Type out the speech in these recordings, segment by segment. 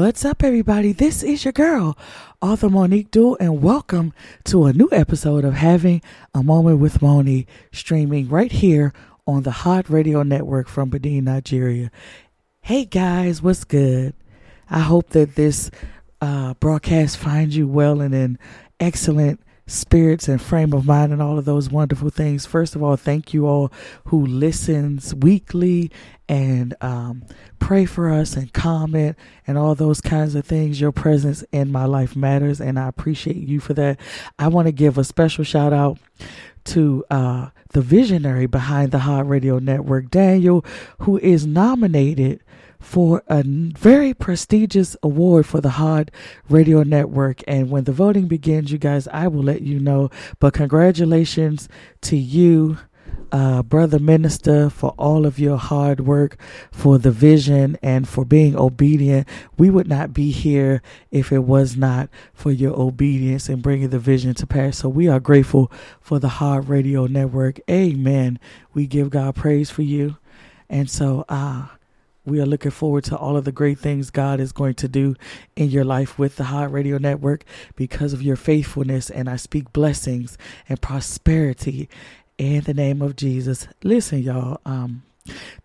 What's up, everybody? This is your girl, Author Monique Dual, and welcome to a new episode of Having a Moment with Moni, streaming right here on the Hot Radio Network from Benin, Nigeria. Hey guys, what's good? I hope that this uh, broadcast finds you well and in excellent spirits and frame of mind and all of those wonderful things. First of all, thank you all who listens weekly and um, pray for us and comment and all those kinds of things. Your presence in my life matters, and I appreciate you for that. I want to give a special shout out to uh, the visionary behind the Hot Radio Network, Daniel, who is nominated for a very prestigious award for the Hot Radio Network. And when the voting begins, you guys, I will let you know. But congratulations to you. Uh, brother minister, for all of your hard work, for the vision, and for being obedient. We would not be here if it was not for your obedience and bringing the vision to pass. So we are grateful for the Hot Radio Network. Amen. We give God praise for you. And so, uh, we are looking forward to all of the great things God is going to do in your life with the Hot Radio Network because of your faithfulness. And I speak blessings and prosperity in the name of Jesus. Listen, y'all, um,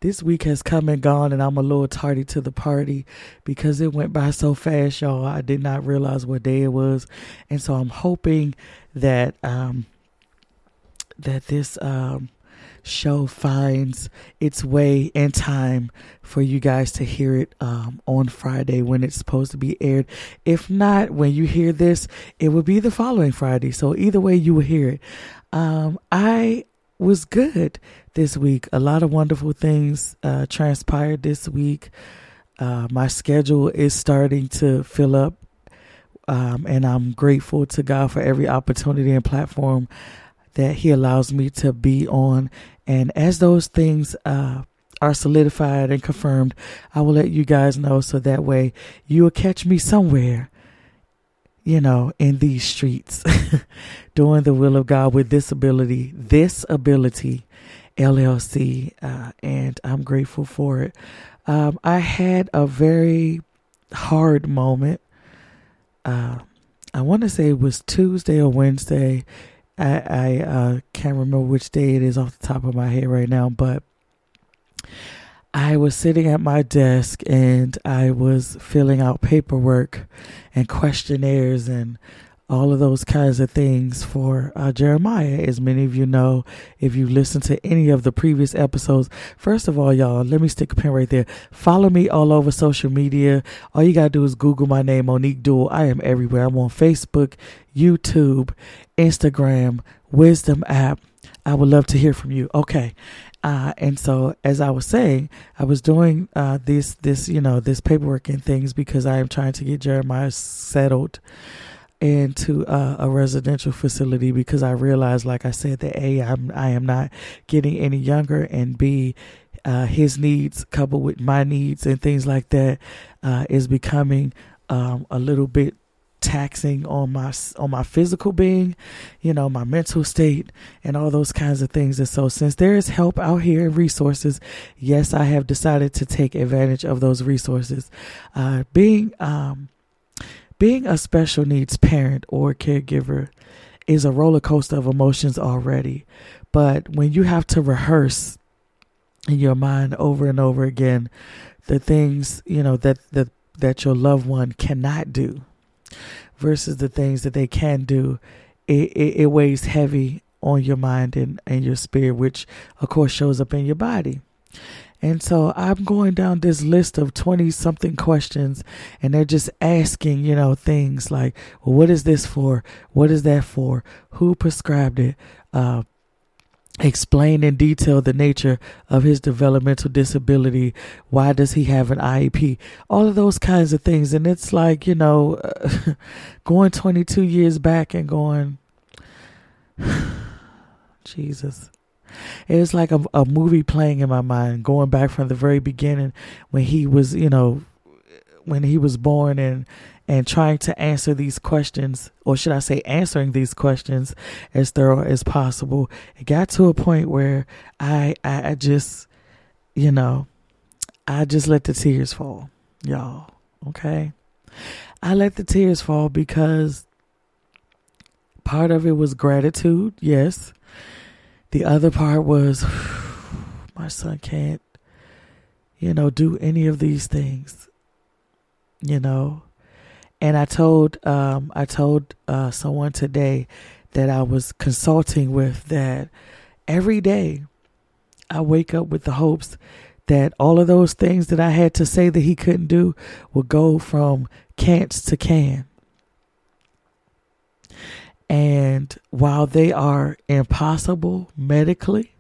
this week has come and gone, and I'm a little tardy to the party because it went by so fast, y'all. I did not realize what day it was, and so I'm hoping that um, that this um, show finds its way in time for you guys to hear it um, on Friday when it's supposed to be aired. If not, when you hear this, it will be the following Friday. So either way, you will hear it. Um, I was good this week. A lot of wonderful things uh, transpired this week. Uh, my schedule is starting to fill up, um, and I'm grateful to God for every opportunity and platform that He allows me to be on. And as those things uh, are solidified and confirmed, I will let you guys know so that way you will catch me somewhere, you know, in these streets doing the will of God with this ability, this ability LLC. Uh, and I'm grateful for it. Um, I had a very hard moment. Uh, I want to say it was Tuesday or Wednesday. I, I uh, can't remember which day it is off the top of my head right now, but I was sitting at my desk and I was filling out paperwork and questionnaires and all of those kinds of things for uh, Jeremiah. As many of you know, if you listen to any of the previous episodes, first of all, y'all, let me stick a pin right there. Follow me all over social media. All you got to do is Google my name, Monique Dual. I am everywhere. I'm on Facebook, YouTube, Instagram, Wisdom app. I would love to hear from you. Okay. Uh, and so, as I was saying, I was doing uh, this, this, you know, this paperwork and things because I am trying to get Jeremiah settled into uh, a residential facility because I realized, like I said, that a I'm I am not getting any younger, and b uh, his needs coupled with my needs and things like that uh, is becoming um, a little bit taxing on my on my physical being, you know, my mental state and all those kinds of things. And so since there is help out here and resources, yes, I have decided to take advantage of those resources. Uh, being um, being a special needs parent or caregiver is a roller coaster of emotions already. But when you have to rehearse in your mind over and over again the things, you know, that that that your loved one cannot do versus the things that they can do, it, it, it weighs heavy on your mind and, and your spirit, which of course shows up in your body. And so I'm going down this list of 20 something questions, and they're just asking, you know, things like, well, what is this for? What is that for? Who prescribed it? Uh, explain in detail the nature of his developmental disability why does he have an iep all of those kinds of things and it's like you know going 22 years back and going jesus it was like a, a movie playing in my mind going back from the very beginning when he was you know when he was born and and trying to answer these questions, or should I say, answering these questions as thorough as possible. It got to a point where I, I, just, you know, I just let the tears fall, y'all. Okay. I let the tears fall because part of it was gratitude, yes. The other part was my son can't, you know, do any of these things. You know. And I told um I told uh someone today that I was consulting with that every day I wake up with the hopes that all of those things that I had to say that he couldn't do would go from can'ts to can. And while they are impossible medically,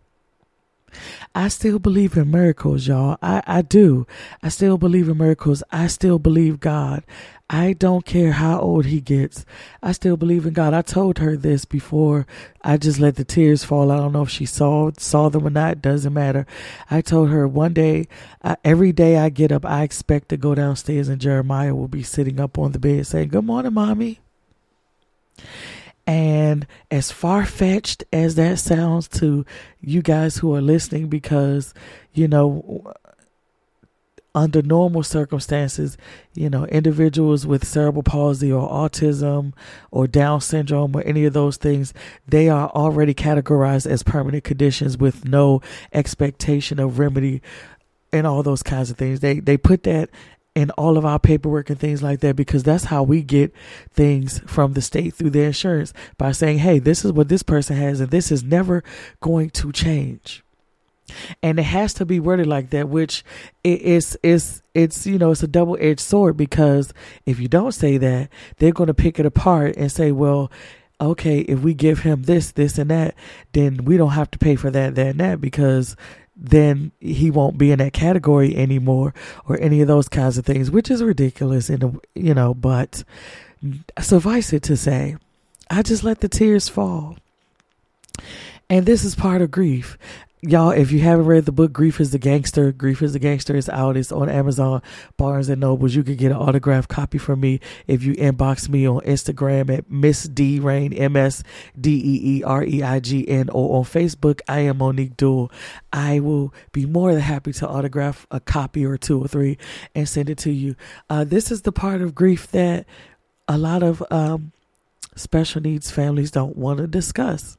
I still believe in miracles, y'all. I, I do. I still believe in miracles. I still believe God. I don't care how old he gets. I still believe in God. I told her this before. I just let the tears fall. I don't know if she saw saw them or not. Doesn't matter. I told her one day, I, every day I get up, I expect to go downstairs and Jeremiah will be sitting up on the bed saying, "Good morning, mommy." And as far fetched as that sounds to you guys who are listening, because, you know, under normal circumstances, you know, individuals with cerebral palsy or autism or Down syndrome or any of those things, they are already categorized as permanent conditions with no expectation of remedy and all those kinds of things. They they put that in all of our paperwork and things like that because that's how we get things from the state through their insurance by saying, hey, this is what this person has and this is never going to change. And it has to be worded like that, which it's it's it's you know it's a double edged sword because if you don't say that, they're going to pick it apart and say, well, okay, if we give him this, this, and that, then we don't have to pay for that, that, and that because then he won't be in that category anymore or any of those kinds of things, which is ridiculous. And, you know, but suffice it to say, I just let the tears fall. And this is part of grief y'all, if you haven't read the book Grief is the Gangster, Grief is the Gangster is out. It's on Amazon, Barnes and Nobles. You can get an autographed copy from me if you inbox me on Instagram at Miss Dee Reign, M S D E E R E I G N, or on Facebook, I am Monique Dual. I will be more than happy to autograph a copy or two or three and send it to you. Uh, this is the part of grief that a lot of um, special needs families don't want to discuss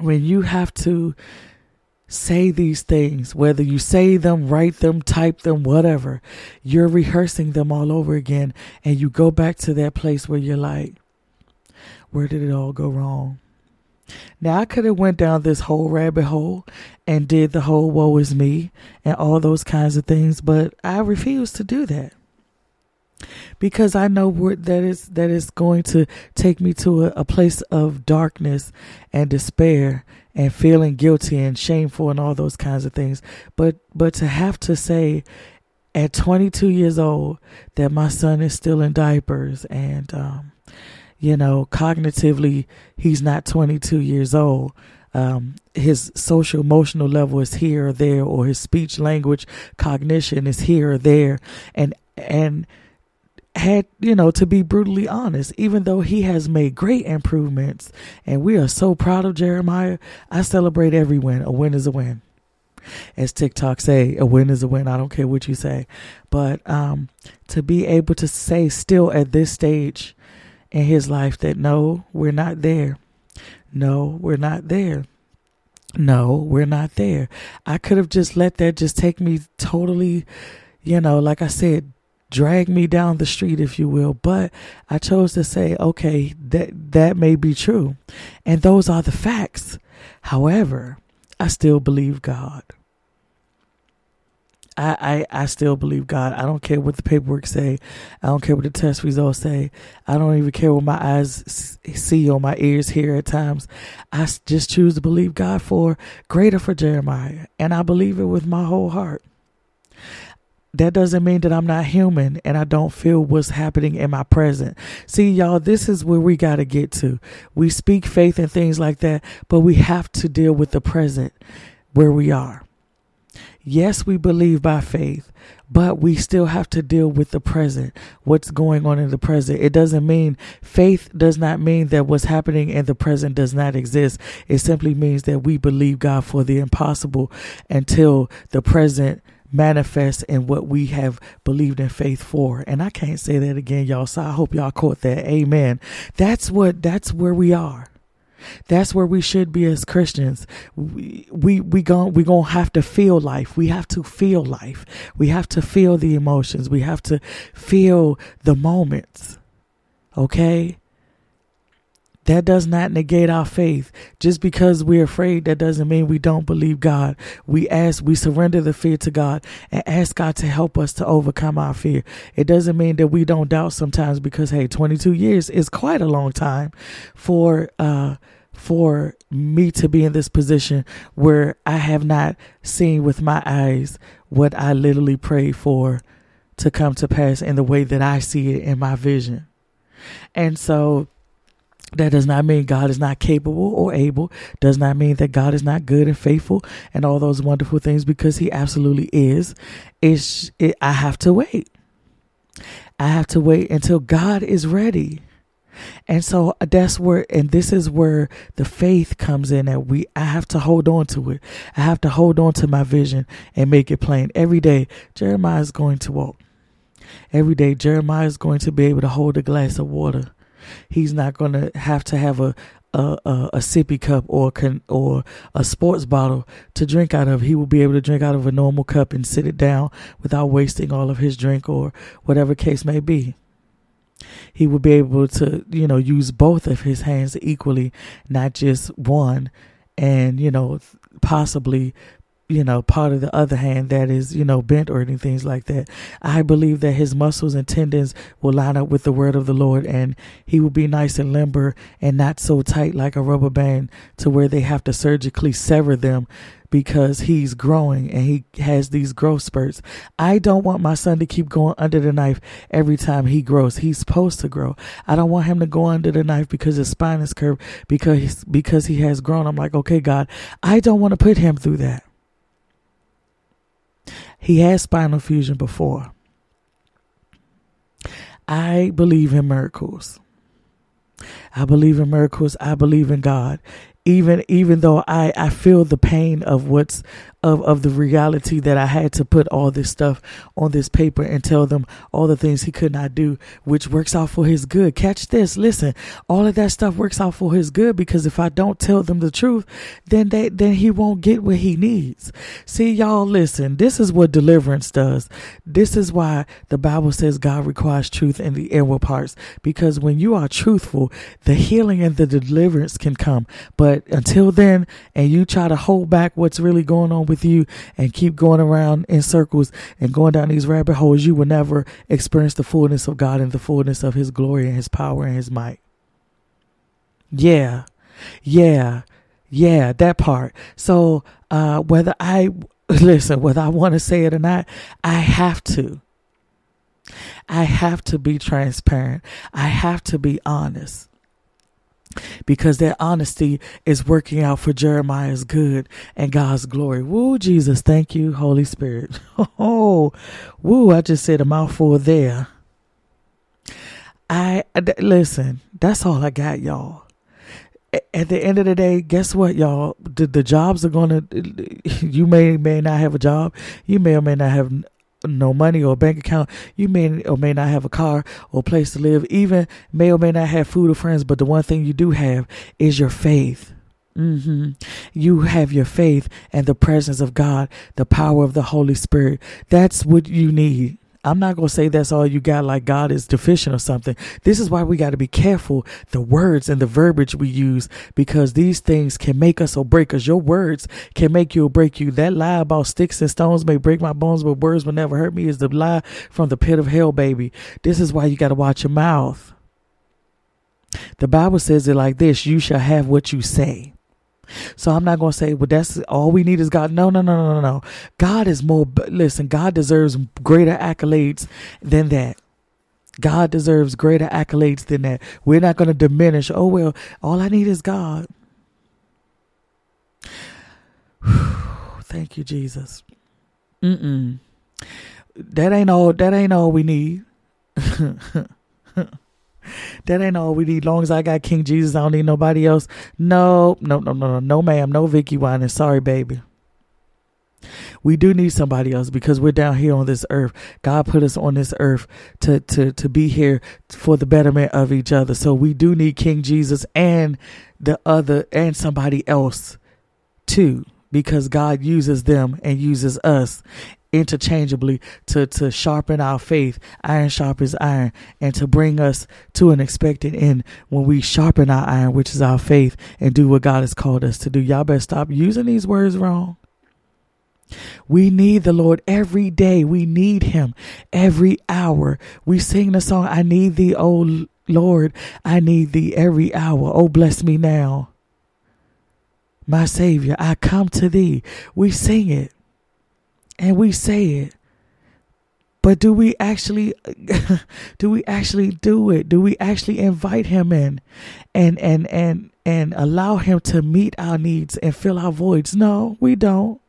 when you have to say these things, whether you say them, write them, type them, whatever, you're rehearsing them all over again. And you go back to that place where you're like, where did it all go wrong? Now I could have went down this whole rabbit hole and did the whole woe is me and all those kinds of things, but I refuse to do that because I know that is that is going to take me to a, a, place of darkness and despair and feeling guilty and shameful and all those kinds of things. But but to have to say at 22 years old that my son is still in diapers and um, you know cognitively he's not 22 years old. Um, his social emotional level is here or there, or his speech language cognition is here or there, and and had, you know, to be brutally honest, even though he has made great improvements and we are so proud of Jeremiah, I celebrate every win. A win is a win. As TikTok say, a win is a win. I don't care what you say. But um, to be able to say still at this stage in his life that no, we're not there. No, we're not there. No, we're not there. I could have just let that just take me totally, you know, like I said, drag me down the street, if you will. But I chose to say, okay, that that may be true, and those are the facts. However, I still believe God. I, I, I still believe God. I don't care what the paperwork say. I don't care what the test results say. I don't even care what my eyes see or my ears hear at times. I just choose to believe God for greater for Jeremiah. And I believe it with my whole heart that doesn't mean that I'm not human and I don't feel what's happening in my present. See, y'all, this is where we got to get to. We speak faith and things like that, but we have to deal with the present where we are. Yes, we believe by faith, but we still have to deal with the present, what's going on in the present. It doesn't mean faith does not mean that what's happening in the present does not exist. It simply means that we believe God for the impossible until the present manifest in what we have believed in faith for. And I can't say that again, y'all. So I hope y'all caught that. Amen. That's what that's where we are. That's where we should be as Christians. We we we going we gonna have to feel life. We have to feel life. We have to feel the emotions. We have to feel the moments. Okay? That does not negate our faith. Just because we're afraid, that doesn't mean we don't believe God. We ask, we surrender the fear to God and ask God to help us to overcome our fear. It doesn't mean that we don't doubt sometimes because, hey, 22 years is quite a long time for, uh, for me to be in this position where I have not seen with my eyes what I literally prayed for to come to pass in the way that I see it in my vision. And so that does not mean God is not capable or able. Does not mean that God is not good and faithful and all those wonderful things because He absolutely is. It's, it, I have to wait. I have to wait until God is ready. And so that's where, and this is where the faith comes in that we, I have to hold on to it. I have to hold on to my vision and make it plain. Every day, Jeremiah is going to walk. Every day, Jeremiah is going to be able to hold a glass of water. He's not going to have to have a a, a, a sippy cup or can, or a sports bottle to drink out of. He will be able to drink out of a normal cup and sit it down without wasting all of his drink or whatever case may be. He will be able to, you know, use both of his hands equally, not just one, and you know, possibly you know, part of the other hand that is, you know, bent or anything like that. I believe that his muscles and tendons will line up with the word of the Lord and he will be nice and limber and not so tight like a rubber band to where they have to surgically sever them because he's growing and he has these growth spurts. I don't want my son to keep going under the knife every time he grows. He's supposed to grow. I don't want him to go under the knife because his spine is curved because because he has grown. I'm like, "Okay, God, I don't want to put him through that." He had spinal fusion before. I believe in miracles. I believe in miracles. I believe in God. Even even though I, I feel the pain of what's of, of the reality that I had to put all this stuff on this paper and tell them all the things he could not do, which works out for his good. Catch this. Listen, all of that stuff works out for his good because if I don't tell them the truth, then they, then he won't get what he needs. See, y'all, listen, this is what deliverance does. This is why the Bible says God requires truth in the inward parts because when you are truthful, the healing and the deliverance can come. But until then, and you try to hold back what's really going on with you and keep going around in circles and going down these rabbit holes, you will never experience the fullness of God and the fullness of His glory and His power and His might. Yeah, yeah, yeah, that part. So, uh, whether I listen, whether I want to say it or not, I have to. I have to be transparent. I have to be honest because that honesty is working out for Jeremiah's good and God's glory. Woo, Jesus, thank you, Holy Spirit. Oh, woo, I just said a mouthful there. I listen, that's all I got, y'all. At the end of the day, guess what, y'all? The, the jobs are gonna. You may may not have a job. You may or may not have no money or bank account. You may or may not have a car or place to live. Even may or may not have food or friends. But the one thing you do have is your faith. Mm-hmm. You have your faith and the presence of God, the power of the Holy Spirit. That's what you need. I'm not going to say that's all you got, like God is deficient or something. This is why we got to be careful the words and the verbiage we use because these things can make us or break us. Your words can make you or break you. That lie about sticks and stones may break my bones, but words will never hurt me is the lie from the pit of hell, baby. This is why you got to watch your mouth. The Bible says it like this you shall have what you say. So I'm not going to say, well, that's all we need is God. No, no, no, no, no, no. God is more, listen, God deserves greater accolades than that. God deserves greater accolades than that. We're not going to diminish, oh, well, all I need is God. Thank you, Jesus. Mm-mm. That ain't all, that ain't all we need. that ain't all we need. Long as I got King Jesus, I don't need nobody else. No, no, no, no, no, no, ma'am, no Vickie Winans. Sorry, baby. We do need somebody else because we're down here on this earth. God put us on this earth to to to be here for the betterment of each other. So we do need King Jesus and the other and somebody else too because God uses them and uses us interchangeably to to sharpen our faith iron sharpens iron and to bring us to an expected end when we sharpen our iron which is our faith and do what god has called us to do y'all better stop using these words wrong we need the Lord every day. We need Him every hour. We sing the song, I need thee, oh Lord. I need thee every hour. Oh, bless me now. My Savior, I come to thee. We sing it and we say it. But do we actually do we actually do it? Do we actually invite him in and and and and allow him to meet our needs and fill our voids? No we don't.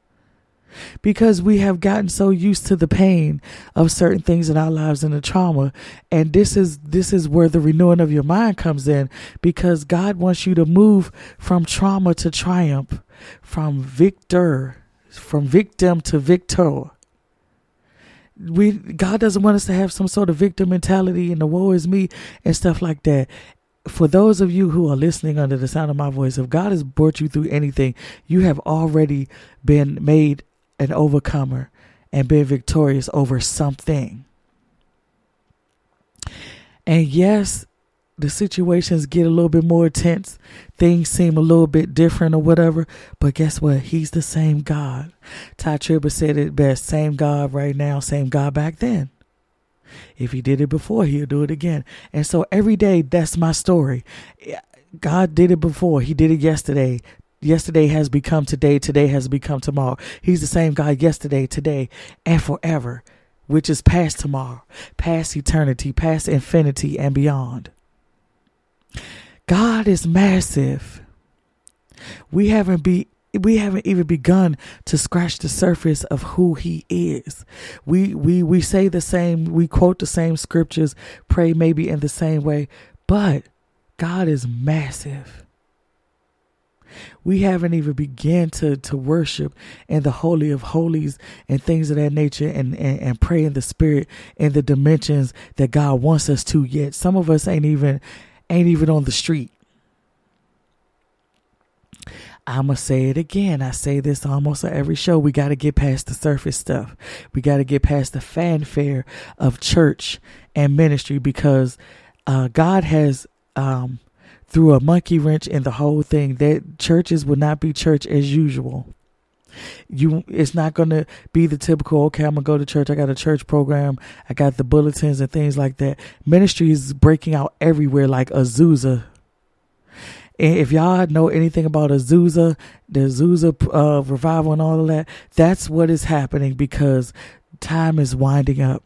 Because we have gotten so used to the pain of certain things in our lives and the trauma. And this is this is where the renewing of your mind comes in because God wants you to move from trauma to triumph from victor from victim to victor. We God doesn't want us to have some sort of victim mentality and the woe is me and stuff like that. For those of you who are listening under the sound of my voice, if God has brought you through anything, you have already been made an overcomer and been victorious over something. And yes, the situations get a little bit more tense, things seem a little bit different or whatever. But guess what? He's the same God. Tye Tribbett said it best same God right now, same God back then. If he did it before, he'll do it again. And so every day, that's my story. God did it before, he did it yesterday. Yesterday has become today, today has become tomorrow. He's the same God yesterday, today, and forever, which is past tomorrow, past eternity, past infinity, and beyond. God is massive. We haven't be we haven't even begun to scratch the surface of who he is. We we we say the same, we quote the same scriptures, pray maybe in the same way, but God is massive. We haven't even begun to, to worship in the holy of holies and things of that nature and, and, and pray in the spirit in the dimensions that God wants us to yet. Some of us ain't even ain't even on the street. I'm going to say it again. I say this almost at every show. We got to get past the surface stuff. We got to get past the fanfare of church and ministry because uh, God has, um, threw a monkey wrench in the whole thing, that churches will not be church as usual you it's not going to be the typical okay i'm going to go to church i got a church program i got the bulletins and things like that. Ministry is breaking out everywhere like azusa. And if y'all know anything about azusa the azusa uh, revival and all of that that's what is happening because time is winding up.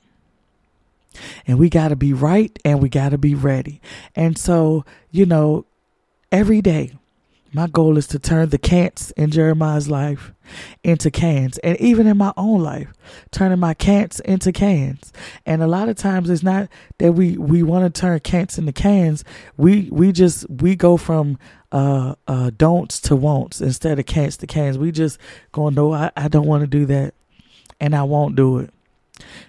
And we got to be right and we got to be ready. And so you know every day my goal is to turn the can'ts in Jeremiah's life into cans. And even in my own life, turning my can'ts into cans. And a lot of times it's not that we, we want to turn can'ts into cans. We we just we go from uh uh don'ts to won'ts instead of can'ts to cans. We just go, no, I, I don't want to do that. And I won't do it.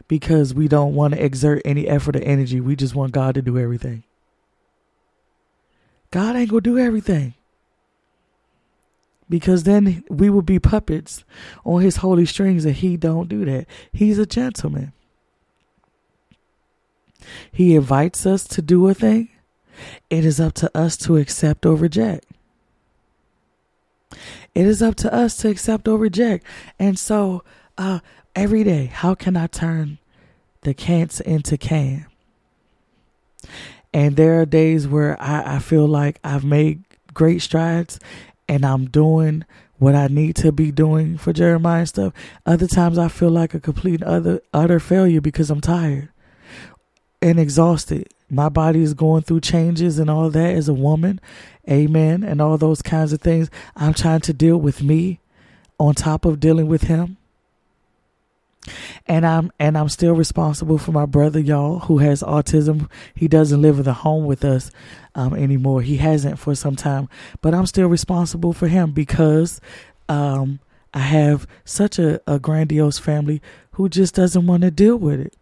Because we don't want to exert any effort or energy. We just want God to do everything. God ain't gonna do everything because then we will be puppets on his holy strings and he don't do that. He's a gentleman. He invites us to do a thing. It is up to us to accept or reject. It is up to us to accept or reject. And so uh every day how can i turn the can'ts into can? And there are days where I, I feel like I've made great strides and I'm doing what I need to be doing for Jeremiah and stuff. Other times I feel like a complete other utter failure because I'm tired and exhausted. My body is going through changes and all that as a woman. Amen. And all those kinds of things. I'm trying to deal with me on top of dealing with him and I'm and I'm still responsible for my brother, y'all, who has autism. He doesn't live in the home with us um, anymore. He hasn't for some time, but I'm still responsible for him because um, I have such a, a grandiose family who just doesn't want to deal with it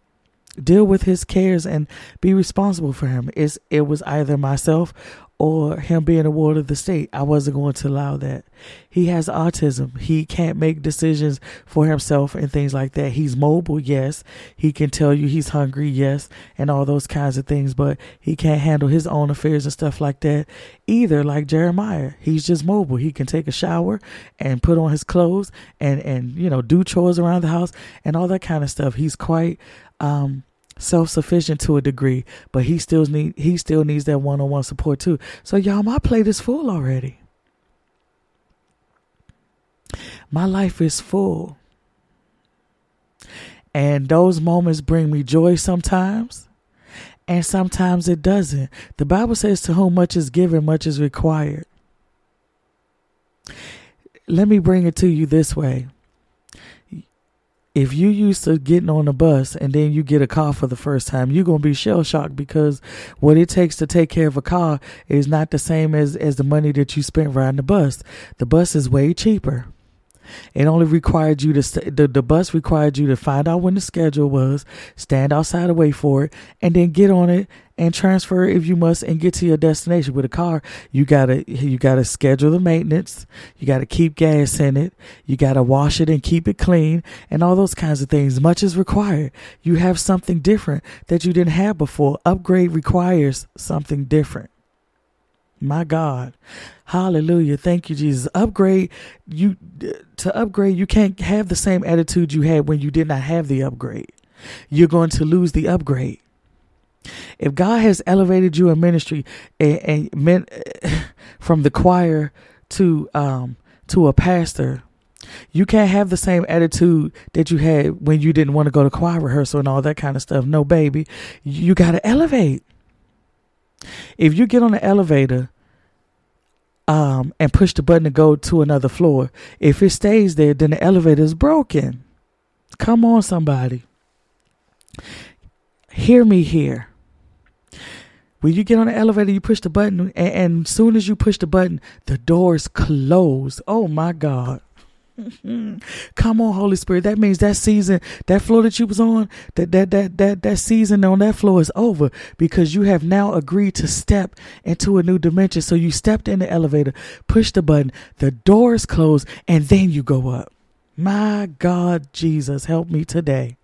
deal with his cares and be responsible for him. It's, it was either myself or him being a ward of the state. I wasn't going to allow that. He has autism. He can't make decisions for himself and things like that. He's mobile, yes. He can tell you he's hungry, yes, and all those kinds of things, but he can't handle his own affairs and stuff like that either, like Jeremiah. He's just mobile. He can take a shower and put on his clothes and, and you know, do chores around the house and all that kind of stuff. He's quite um self sufficient to a degree, but he still need he still needs that one on one support too. So y'all, my plate is full already. My life is full. And those moments bring me joy sometimes, and sometimes it doesn't. The Bible says, To whom much is given, much is required. Let me bring it to you this way if you used to getting on a bus and then you get a car for the first time, you're gonna be shell shocked because what it takes to take care of a car is not the same as as the money that you spent riding the bus. The bus is way cheaper. It only required you to st- the the bus required you to find out when the schedule was, stand outside and wait for it, and then get on it and transfer if you must and get to your destination with a car. You gotta you gotta schedule the maintenance. You gotta keep gas in it. You gotta wash it and keep it clean and all those kinds of things. Much is required. You have something different that you didn't have before. Upgrade requires something different my god. Hallelujah. Thank you jesus. Upgrade you to upgrade you can't have the same attitude you had when you did not have the upgrade. You're going to lose the upgrade. If God has elevated you in ministry and, and from the choir to um to a pastor, you can't have the same attitude that you had when you didn't want to go to choir rehearsal and all that kind of stuff. No, baby, you got to elevate. If you get on the elevator um, and push the button to go to another floor, if it stays there, then the elevator is broken. Come on, somebody. Hear me here. When you get on the elevator, you push the button, and, and soon as you push the button, the doors close. Oh my God. Mm-hmm. Come on, Holy Spirit. That means that season, that floor that you was on, that that that that that season on that floor is over because you have now agreed to step into a new dimension. So you stepped in the elevator, push the button, the doors close, and then you go up. My God, Jesus, help me today.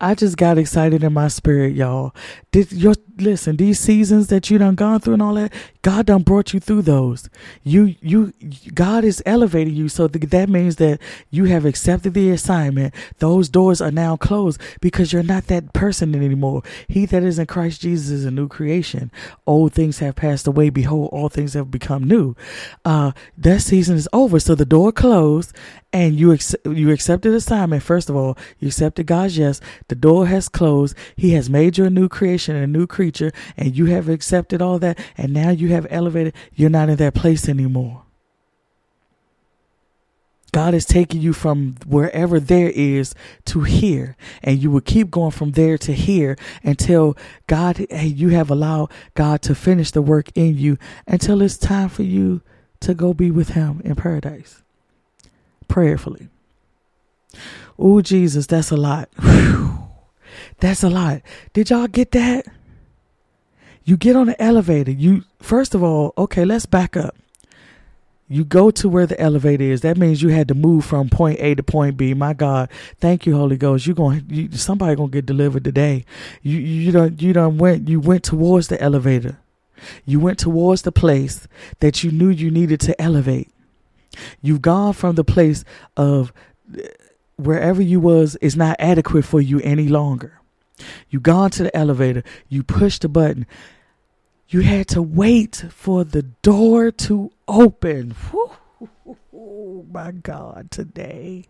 I just got excited in my spirit, y'all. Did your listen, these seasons that you done gone through and all that, God done brought you through those. You you God is elevating you, so that means that you have accepted the assignment. Those doors are now closed because you're not that person anymore. He that is in Christ Jesus is a new creation. Old things have passed away. Behold, all things have become new. Uh, that season is over, so the door closed, and you accept, you accepted assignment. First of all, you accepted God's yes. The door has closed. He has made you a new creation, a new creature, and you have accepted all that. And now you have elevated. You're not in that place anymore. God is taking you from wherever there is to here, and you will keep going from there to here until God, hey, you have allowed God to finish the work in you until it's time for you to go be with Him in paradise prayerfully. Oh, Jesus, that's a lot. Whew. That's a lot. Did y'all get that? You get on the elevator. You first of all, okay, let's back up. You go to where the elevator is. That means you had to move from point A to point B. My God, thank you, Holy Ghost. You're going you, somebody gonna get delivered today. You you don't you don't went you went towards the elevator. You went towards the place that you knew you needed to elevate. You've gone from the place of wherever you was is not adequate for you any longer. You gone to the elevator, you push the button. You had to wait for the door to open. Whew, oh my God, today.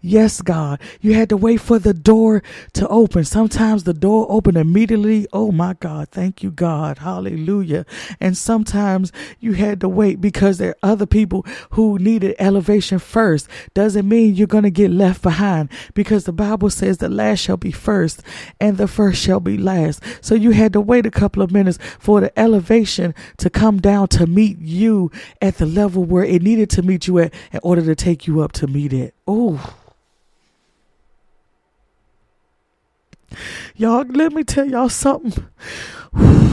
Yes, God. You had to wait for the door to open. Sometimes the door opened immediately. Oh my God. Thank you, God. Hallelujah. And sometimes you had to wait because there are other people who needed elevation first. Doesn't mean you're going to get left behind because the Bible says the last shall be first and the first shall be last. So you had to wait a couple of minutes for the elevation to come down to meet you at the level where it needed to meet you at in order to take you up to meet it. Oh. Y'all, let me tell y'all something.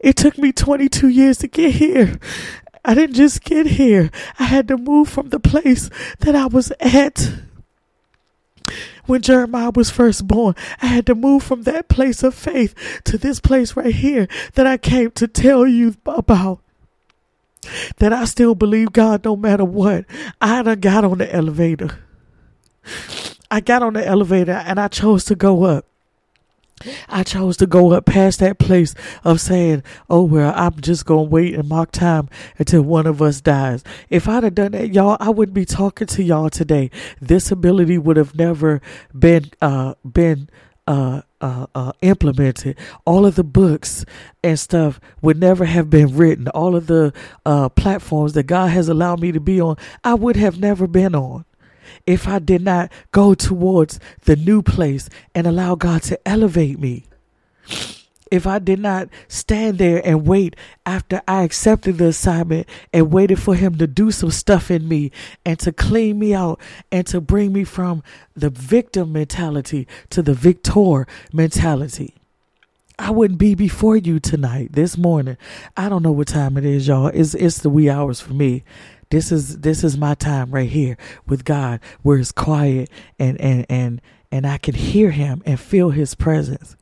It took me 22 years to get here. I didn't just get here. I had to move from the place that I was at when Jeremiah was first born. I had to move from that place of faith to this place right here that I came to tell you about that I still believe God no matter what. I done got on the elevator. I got on the elevator and I chose to go up. I chose to go up past that place of saying, oh, well, I'm just going to wait and mark time until one of us dies. If I'd have done that, y'all, I wouldn't be talking to y'all today. This ability would have never been, uh, been, uh, uh, uh, implemented. All of the books and stuff would never have been written. All of the uh, platforms that God has allowed me to be on, I would have never been on if I did not go towards the new place and allow God to elevate me. If I did not stand there and wait after I accepted the assignment and waited for Him to do some stuff in me and to clean me out and to bring me from the victim mentality to the victor mentality. I wouldn't be before you tonight, this morning. I don't know what time it is, y'all. It's it's the wee hours for me. This is this is my time right here with God where it's quiet and and and and I can hear him and feel his presence.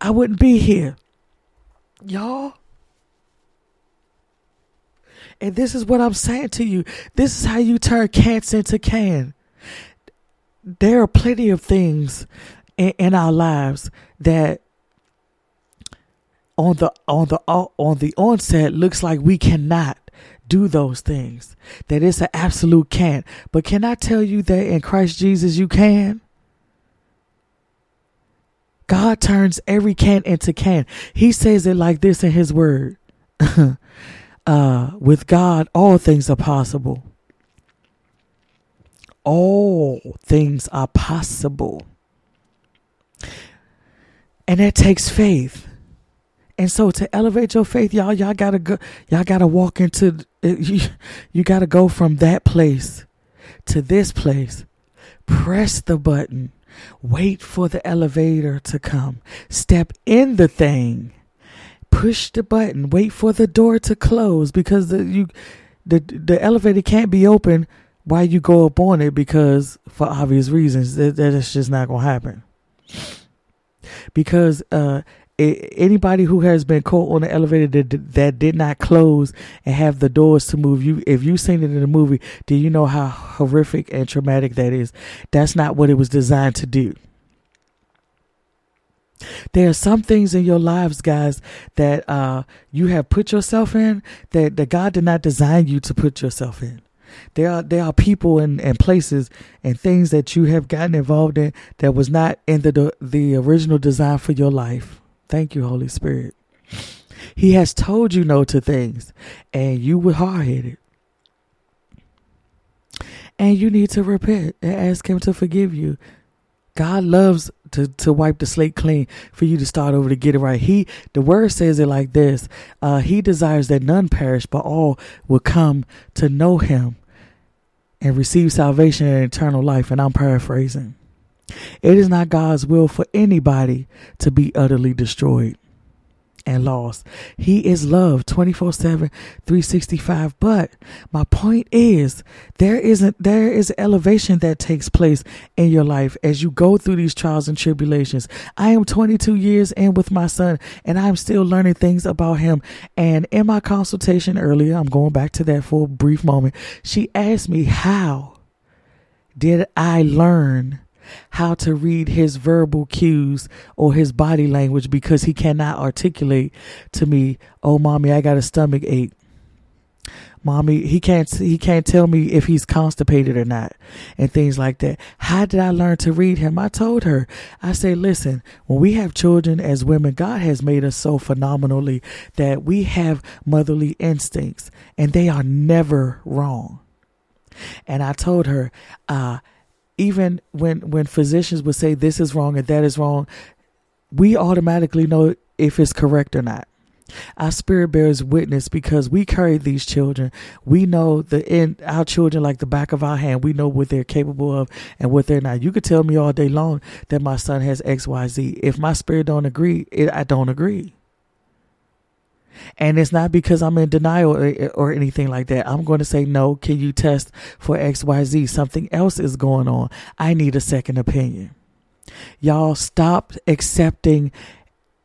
I wouldn't be here. Y'all. And this is what I'm saying to you. This is how you turn cancer into can. There are plenty of things in, in our lives that on the on the on the onset looks like we cannot do those things. That it's an absolute can't. But can I tell you that in Christ Jesus you can? God turns every can into can. He says it like this in his word. uh, with God, all things are possible. All things are possible. And that takes faith. And so to elevate your faith, y'all, y'all gotta go, y'all gotta walk into, you, you gotta go from that place to this place. Press the button. Wait for the elevator to come. Step in the thing. Push the button. Wait for the door to close because the you the the elevator can't be open while you go up on it because for obvious reasons that that's just not gonna happen. Because uh anybody who has been caught on the elevator that, that did not close and have the doors to move you if you've seen it in the movie do you know how horrific and traumatic that is. That's not what it was designed to do. There are some things in your lives guys that uh, you have put yourself in that, that god did not design you to put yourself in. There are there are people and, and places and things that you have gotten involved in that was not in the the original design for your life Thank you, Holy Spirit. He has told you no to things, and you were hard headed. And you need to repent and ask Him to forgive you. God loves to, to wipe the slate clean for you to start over to get it right. He the word says it like this. Uh, he desires that none perish, but all will come to know him and receive salvation and eternal life. And I'm paraphrasing. It is not God's will for anybody to be utterly destroyed and lost. He is love 24 7, 365. But my point is, there isn't, there is elevation that takes place in your life as you go through these trials and tribulations. I am 22 years in with my son and I'm still learning things about him. And in my consultation earlier, I'm going back to that for a brief moment. She asked me, how did I learn how to read his verbal cues or his body language because he cannot articulate to me, "Oh, mommy, I got a stomach ache." Mommy, he can't he can't tell me if he's constipated or not and things like that. How did I learn to read him? I told her. I say, "Listen, when we have children as women, God has made us so phenomenally that we have motherly instincts and they are never wrong." And I told her, uh, even when when physicians would say this is wrong and that is wrong, we automatically know if it's correct or not. Our spirit bears witness because we carry these children. We know the in our children like the back of our hand. We know what they're capable of and what they're not. You could tell me all day long that my son has X, Y, Z. If my spirit don't agree, it, I don't agree. And it's not because I'm in denial or, or, anything like that. I'm going to say, no, can you test for XYZ? Something else is going on. I need a second opinion. Y'all stop accepting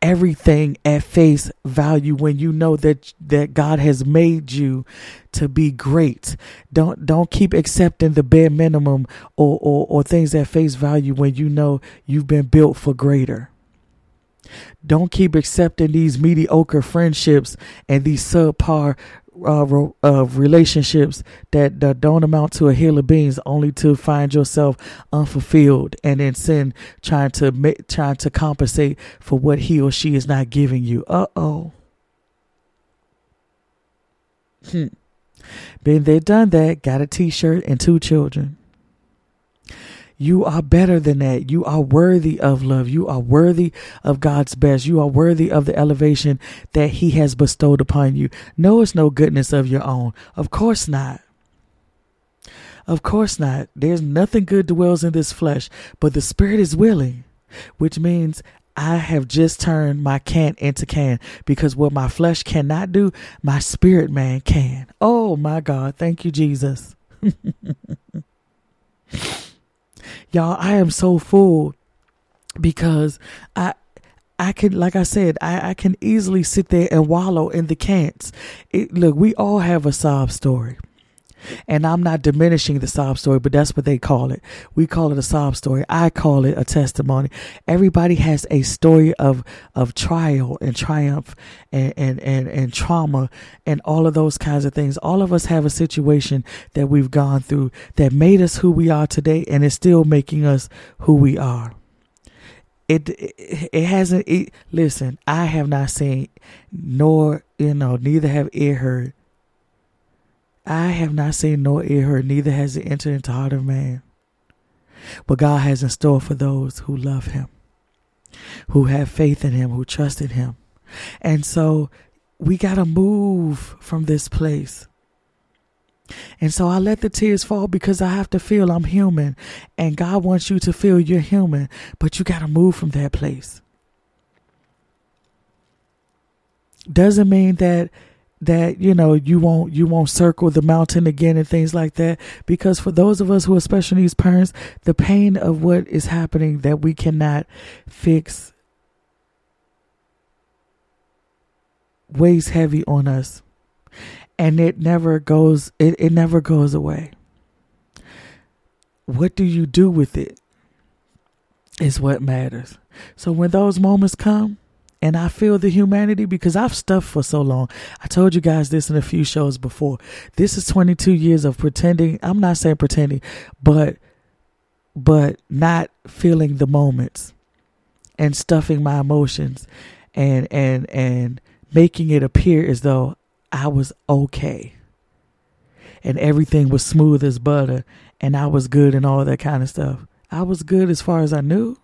everything at face value when you know that that God has made you to be great. Don't don't keep accepting the bare minimum or, or, or things at face value when you know you've been built for greater. Don't keep accepting these mediocre friendships and these subpar uh, uh, relationships that, that don't amount to a hill of beans, only to find yourself unfulfilled and in sin, trying to trying to compensate for what he or she is not giving you. Uh oh. Hmm. Been there, done that. Got a T-shirt and two children. You are better than that. You are worthy of love. You are worthy of God's best. You are worthy of the elevation that He has bestowed upon you. No, it's no goodness of your own. Of course not. Of course not. There's nothing good dwells in this flesh, but the spirit is willing, which means I have just turned my can't into can because what my flesh cannot do, my spirit man can. Oh my God. Thank you, Jesus. y'all i am so full because i I can, like I said, I, I can easily sit there and wallow in the can'ts. It, look, we all have a sob story. And I'm not diminishing the sob story, but that's what they call it. We call it a sob story. I call it a testimony. Everybody has a story of of trial and triumph and and and, and trauma and all of those kinds of things. All of us have a situation that we've gone through that made us who we are today and is still making us who we are. It, it, it hasn't it, listen i have not seen nor you know neither have ear heard I have not seen nor ear heard, neither has it entered into heart of man. But God has in store for those who love Him, who have faith in Him, who trust in Him. And so we got to move from this place. And so I let the tears fall because I have to feel I'm human. And God wants you to feel you're human, but you got to move from that place. Doesn't mean that that you know you won't you won't circle the mountain again and things like that. Because for those of us who are special needs parents the pain of what is happening that we cannot fix weighs heavy on us. And it never goes it, it never goes away. What do you do with it is what matters. So when those moments come and I feel the humanity because I've stuffed for so long. I told you guys this in a few shows before. This is 22 years of pretending. I'm not saying pretending, but but not feeling the moments and stuffing my emotions and and and making it appear as though I was okay and everything was smooth as butter and I was good and all that kind of stuff. I was good as far as I knew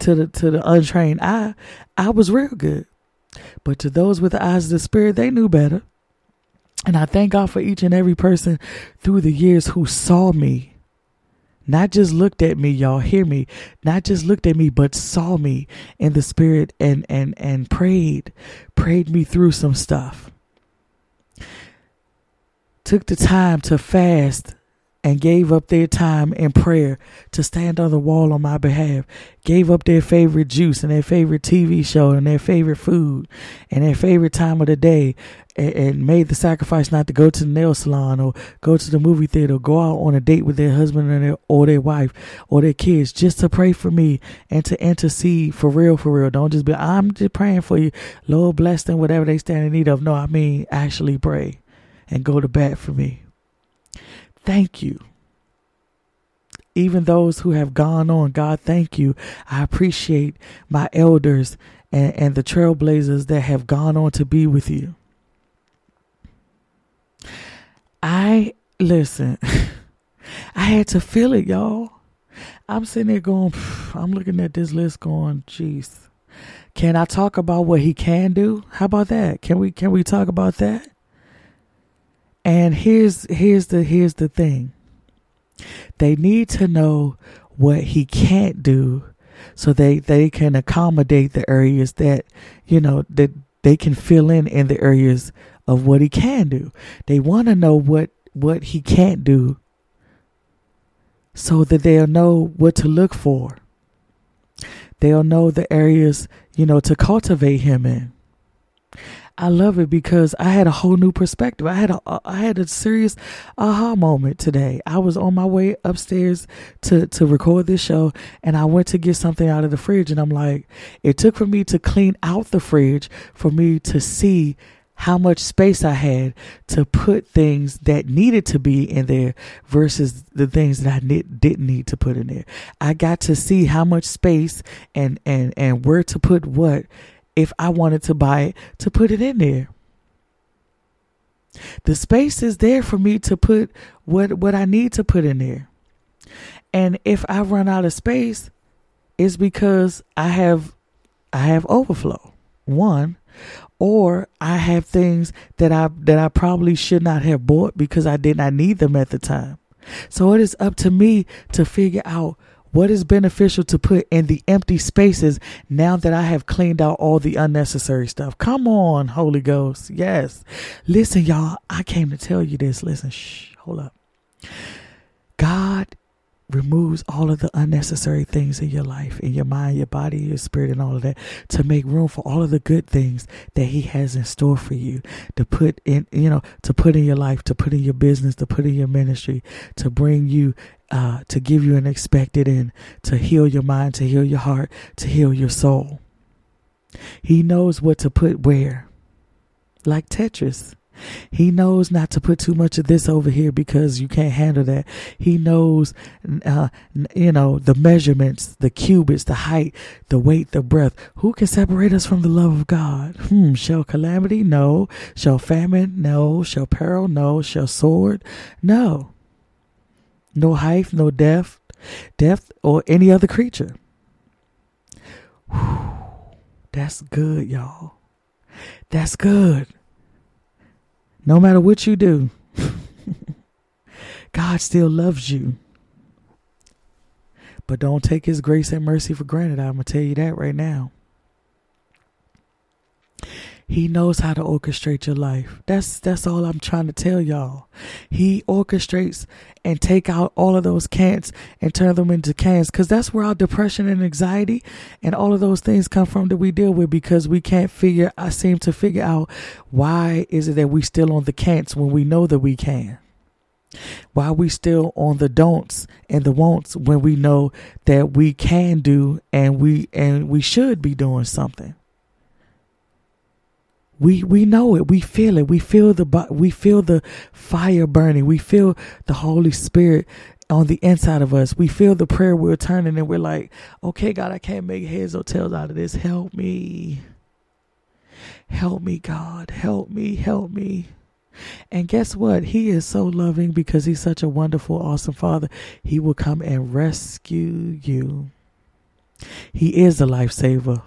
to the to the untrained eye, I was real good. But to those with the eyes of the spirit, they knew better. And I thank God for each and every person through the years who saw me. Not just looked at me, y'all hear me. Not just looked at me, but saw me in the spirit and and and prayed, prayed me through some stuff. Took the time to fast and gave up their time and prayer to stand on the wall on my behalf, gave up their favorite juice and their favorite TV show and their favorite food and their favorite time of the day and, and made the sacrifice not to go to the nail salon or go to the movie theater or go out on a date with their husband or their, or their wife or their kids just to pray for me and to intercede for real, for real. Don't just be, I'm just praying for you. Lord bless them, whatever they stand in need of. No, I mean actually pray and go to bat for me thank you. Even those who have gone on, God, thank you. I appreciate my elders and, and the trailblazers that have gone on to be with you. I, listen, I had to feel it, y'all. I'm sitting there going, I'm looking at this list going, jeez. Can I talk about what he can do? How about that? Can we can we talk about that? And here's here's the here's the thing. They need to know what he can't do so they they can accommodate the areas that you know that they can fill in in the areas of what he can do. They want to know what what he can't do so that they'll know what to look for. They'll know the areas, you know, to cultivate him in. I love it because I had a whole new perspective. I had a I had a serious aha moment today. I was on my way upstairs to to record this show and I went to get something out of the fridge and I'm like it took for me to clean out the fridge for me to see how much space I had to put things that needed to be in there versus the things that I didn't need to put in there. I got to see how much space and and and where to put what if I wanted to buy it to put it in there. The space is there for me to put what what I need to put in there. And if I run out of space, it's because I have I have overflow. One, or I have things that I that I probably should not have bought because I did not need them at the time. So it is up to me to figure out what is beneficial to put in the empty spaces now that I have cleaned out all the unnecessary stuff? Come on, Holy Ghost. Yes. Listen, y'all, I came to tell you this. Listen, shh, hold up. God removes all of the unnecessary things in your life, in your mind, your body, your spirit, and all of that to make room for all of the good things that He has in store for you to put in, you know, to put in your life, to put in your business, to put in your ministry, to bring you, uh, to give you an expected end, to heal your mind, to heal your heart, to heal your soul. He knows what to put where, like Tetris. He knows not to put too much of this over here because you can't handle that. He knows, uh, you know, the measurements, the cubits, the height, the weight, the breadth. Who can separate us from the love of God? Hmm. Shall calamity? No. Shall famine? No. Shall peril? No. Shall sword? No. No height, no depth, death, or any other creature. Whew. That's good, y'all. That's good. No matter what you do, God still loves you. But don't take his grace and mercy for granted. I'm going to tell you that right now. He knows how to orchestrate your life. That's that's all I'm trying to tell y'all. He orchestrates and take out all of those can'ts and turn them into cans because that's where our depression and anxiety and all of those things come from that we deal with because we can't figure I seem to figure out why is it that we still on the can'ts when we know that we can. Why we still on the don'ts and the won'ts when we know that we can do and we and we should be doing something we we know it. We feel it. We feel the we feel the fire burning. We feel the holy spirit on the inside of us. We feel the prayer we're turning and we're like okay god i can't make heads or tails out of this. Help me. Help me god. Help me. Help me. And guess what? He is so loving because he's such a wonderful, awesome father. He will come and rescue you. He is a lifesaver.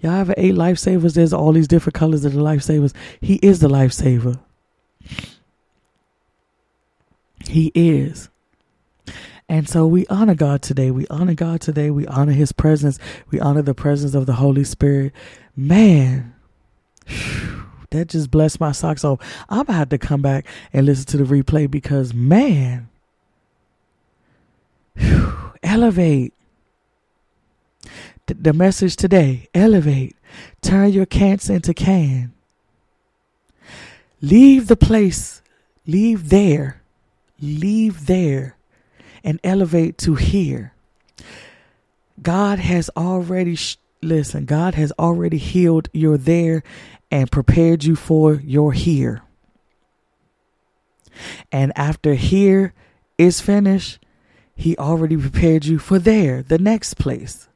Y'all have eight lifesavers. There's all these different colors of the lifesavers. He is the lifesaver. He is. And so we honor God today. We honor God today. We honor his presence. We honor the presence of the Holy Spirit. Man, that just blessed my socks off. I'm about to come back and listen to the replay because, man. Elevate. The message today elevate. Turn your can'ts into can. Leave the place. Leave there. Leave there and elevate to here. God has already, sh- listen, God has already healed your there and prepared you for your here. And after here is finished, He already prepared you for there, the next place.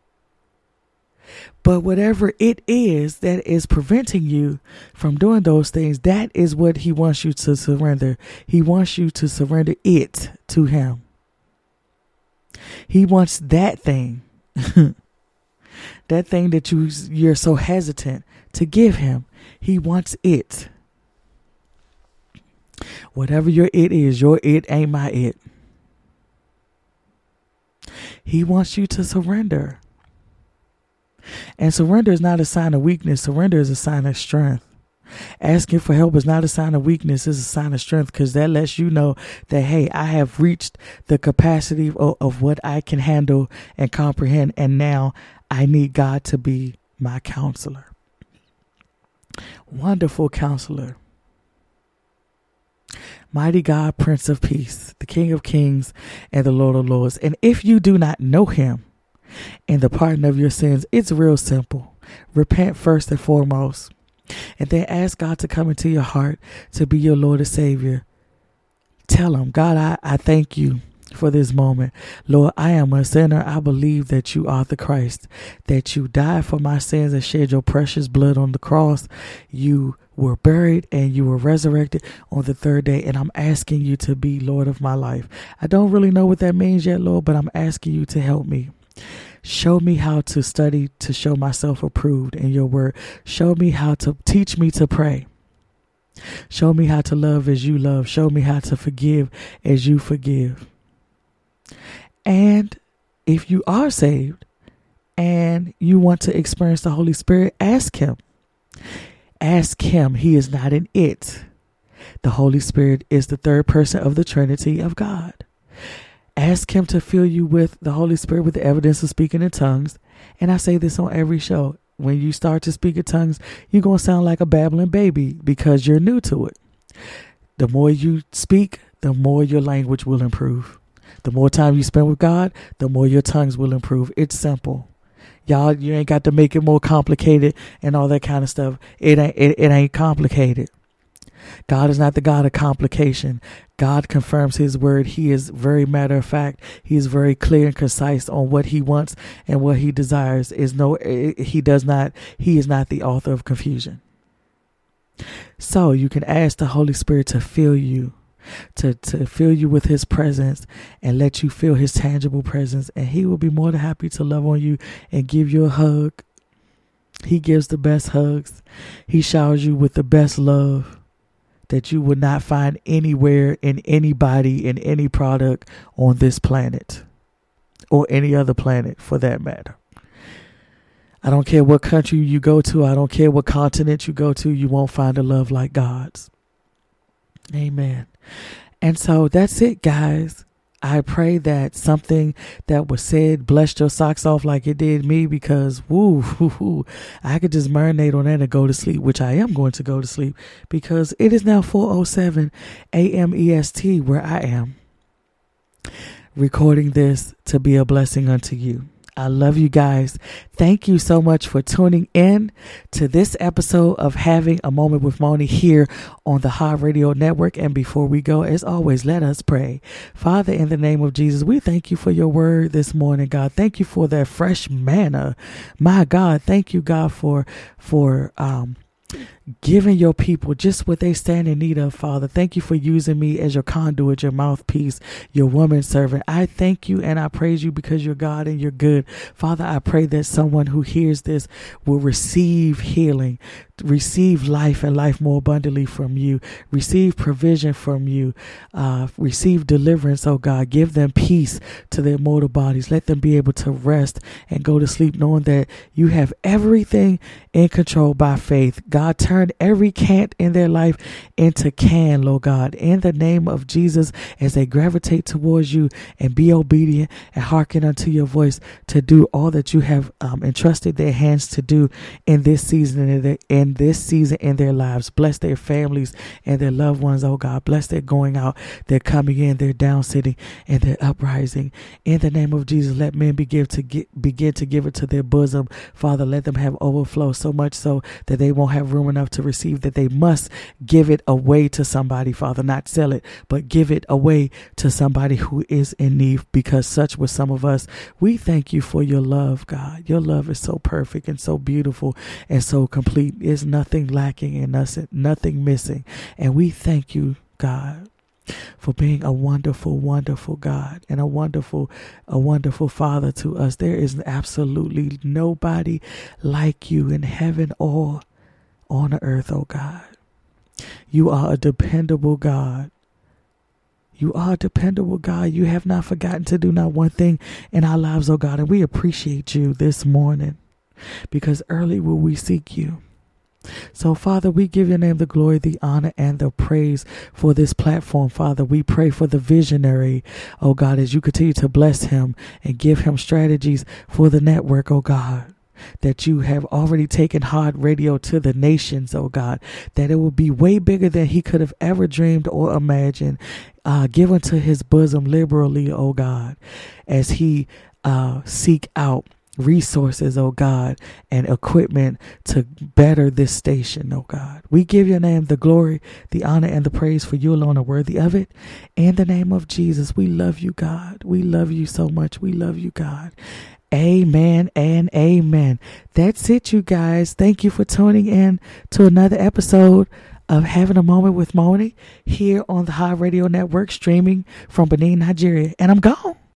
But whatever it is that is preventing you from doing those things, that is what He wants you to surrender. He wants you to surrender it to Him. He wants that thing. that thing that you you're so hesitant to give him. He wants it. Whatever your it is, your it ain't my it. He wants you to surrender. And surrender is not a sign of weakness, surrender is a sign of strength. Asking for help is not a sign of weakness, it's a sign of strength because that lets you know that, hey, I have reached the capacity of, of what I can handle and comprehend, and now I need God to be my counselor. Wonderful counselor. Mighty God, Prince of Peace, the King of Kings, and the Lord of Lords. And if you do not know him and the pardon of your sins, it's real simple. Repent first and foremost and then ask God to come into your heart to be your Lord and Savior. Tell Him, God, I, I thank you for this moment. Lord, I am a sinner. I believe that you are the Christ, that you died for my sins and shed your precious blood on the cross. You were buried and you were resurrected on the third day. And I'm asking you to be Lord of my life. I don't really know what that means yet, Lord, but I'm asking you to help me. Show me how to study to show myself approved in your word. Show me how to teach me to pray. Show me how to love as you love. Show me how to forgive as you forgive. And if you are saved and you want to experience the Holy Spirit, ask Him. Ask Him. He is not an it. The Holy Spirit is the third person of the Trinity of God. Ask Him to fill you with the Holy Spirit with the evidence of speaking in tongues. And I say this on every show. When you start to speak in tongues, you're going to sound like a babbling baby because you're new to it. The more you speak, the more your language will improve. The more time you spend with God, the more your tongues will improve. It's simple. Y'all, you ain't got to make it more complicated and all that kind of stuff. It ain't it, it ain't complicated. God is not the God of complication. God confirms his word. He is very matter of fact. He is very clear and concise on what he wants and what he desires. Is no he does not he is not the author of confusion. So you can ask the Holy Spirit to fill you, to, to fill you with his presence and let you feel his tangible presence. And he will be more than happy to love on you and give you a hug. He gives the best hugs. He showers you with the best love that you would not find anywhere in anybody in any product on this planet or any other planet for that matter. I don't care what country you go to, I don't care what continent you go to, you won't find a love like God's. Amen. And so that's it, guys. I pray that something that was said blessed your socks off like it did me because woo, woo, woo, I could just marinate on that and go to sleep, which I am going to go to sleep because it is now 4:07 a.m. EST where I am recording this to be a blessing unto you. I love you guys. Thank you so much for tuning in to this episode of Having a Moment with Moni here on the Hot Radio Network. And before we go, as always, let us pray. Father, in the name of Jesus, we thank you for your word this morning, God. Thank you for that fresh manna. My God, thank you, God, for for um giving your people just what they stand in need of, Father. Thank you for using me as your conduit, your mouthpiece, your woman servant. I thank you and I praise you because you're God and you're good. Father, I pray that someone who hears this will receive healing receive life and life more abundantly from you. Receive provision from you. Uh, receive deliverance, oh God. Give them peace to their mortal bodies. Let them be able to rest and go to sleep knowing that you have everything in control by faith. God, turn every can't in their life into can, Lord God. In the name of Jesus, as they gravitate towards you and be obedient and hearken unto your voice to do all that you have um, entrusted their hands to do in this season and in this season in their lives. Bless their families and their loved ones, oh God. Bless their going out, their coming in, their down sitting, and their uprising. In the name of Jesus, let men begin to get, begin to give it to their bosom. Father, let them have overflow so much so that they won't have room enough to receive, that they must give it away to somebody, Father, not sell it, but give it away to somebody who is in need because such was some of us. We thank you for your love, God. Your love is so perfect and so beautiful and so complete. There's nothing lacking in us, nothing missing. And we thank you, God for being a wonderful, wonderful God and a wonderful, a wonderful Father to us. There is absolutely nobody like you in heaven or on earth, oh God. You are a dependable God. You are a dependable God. You have not forgotten to do not one thing in our lives, oh God. And we appreciate you this morning because early will we seek you. So, Father, we give your name the glory, the honor, and the praise for this platform, Father. We pray for the visionary, oh God, as you continue to bless him and give him strategies for the network, oh God that you have already taken Hot Radio to the nations, oh God, that it will be way bigger than he could have ever dreamed or imagined, uh, given to his bosom liberally, oh God, as he uh, seek out resources, oh God, and equipment to better this station, oh God. We give your name the glory, the honor, and the praise for you alone are worthy of it. In the name of Jesus, we love you, God. We love you so much. We love you, God. Amen and amen. That's it, you guys. Thank you for tuning in to another episode of Having a Moment with Moni here on the Hot Radio Network, streaming from Benin, Nigeria. And I'm gone.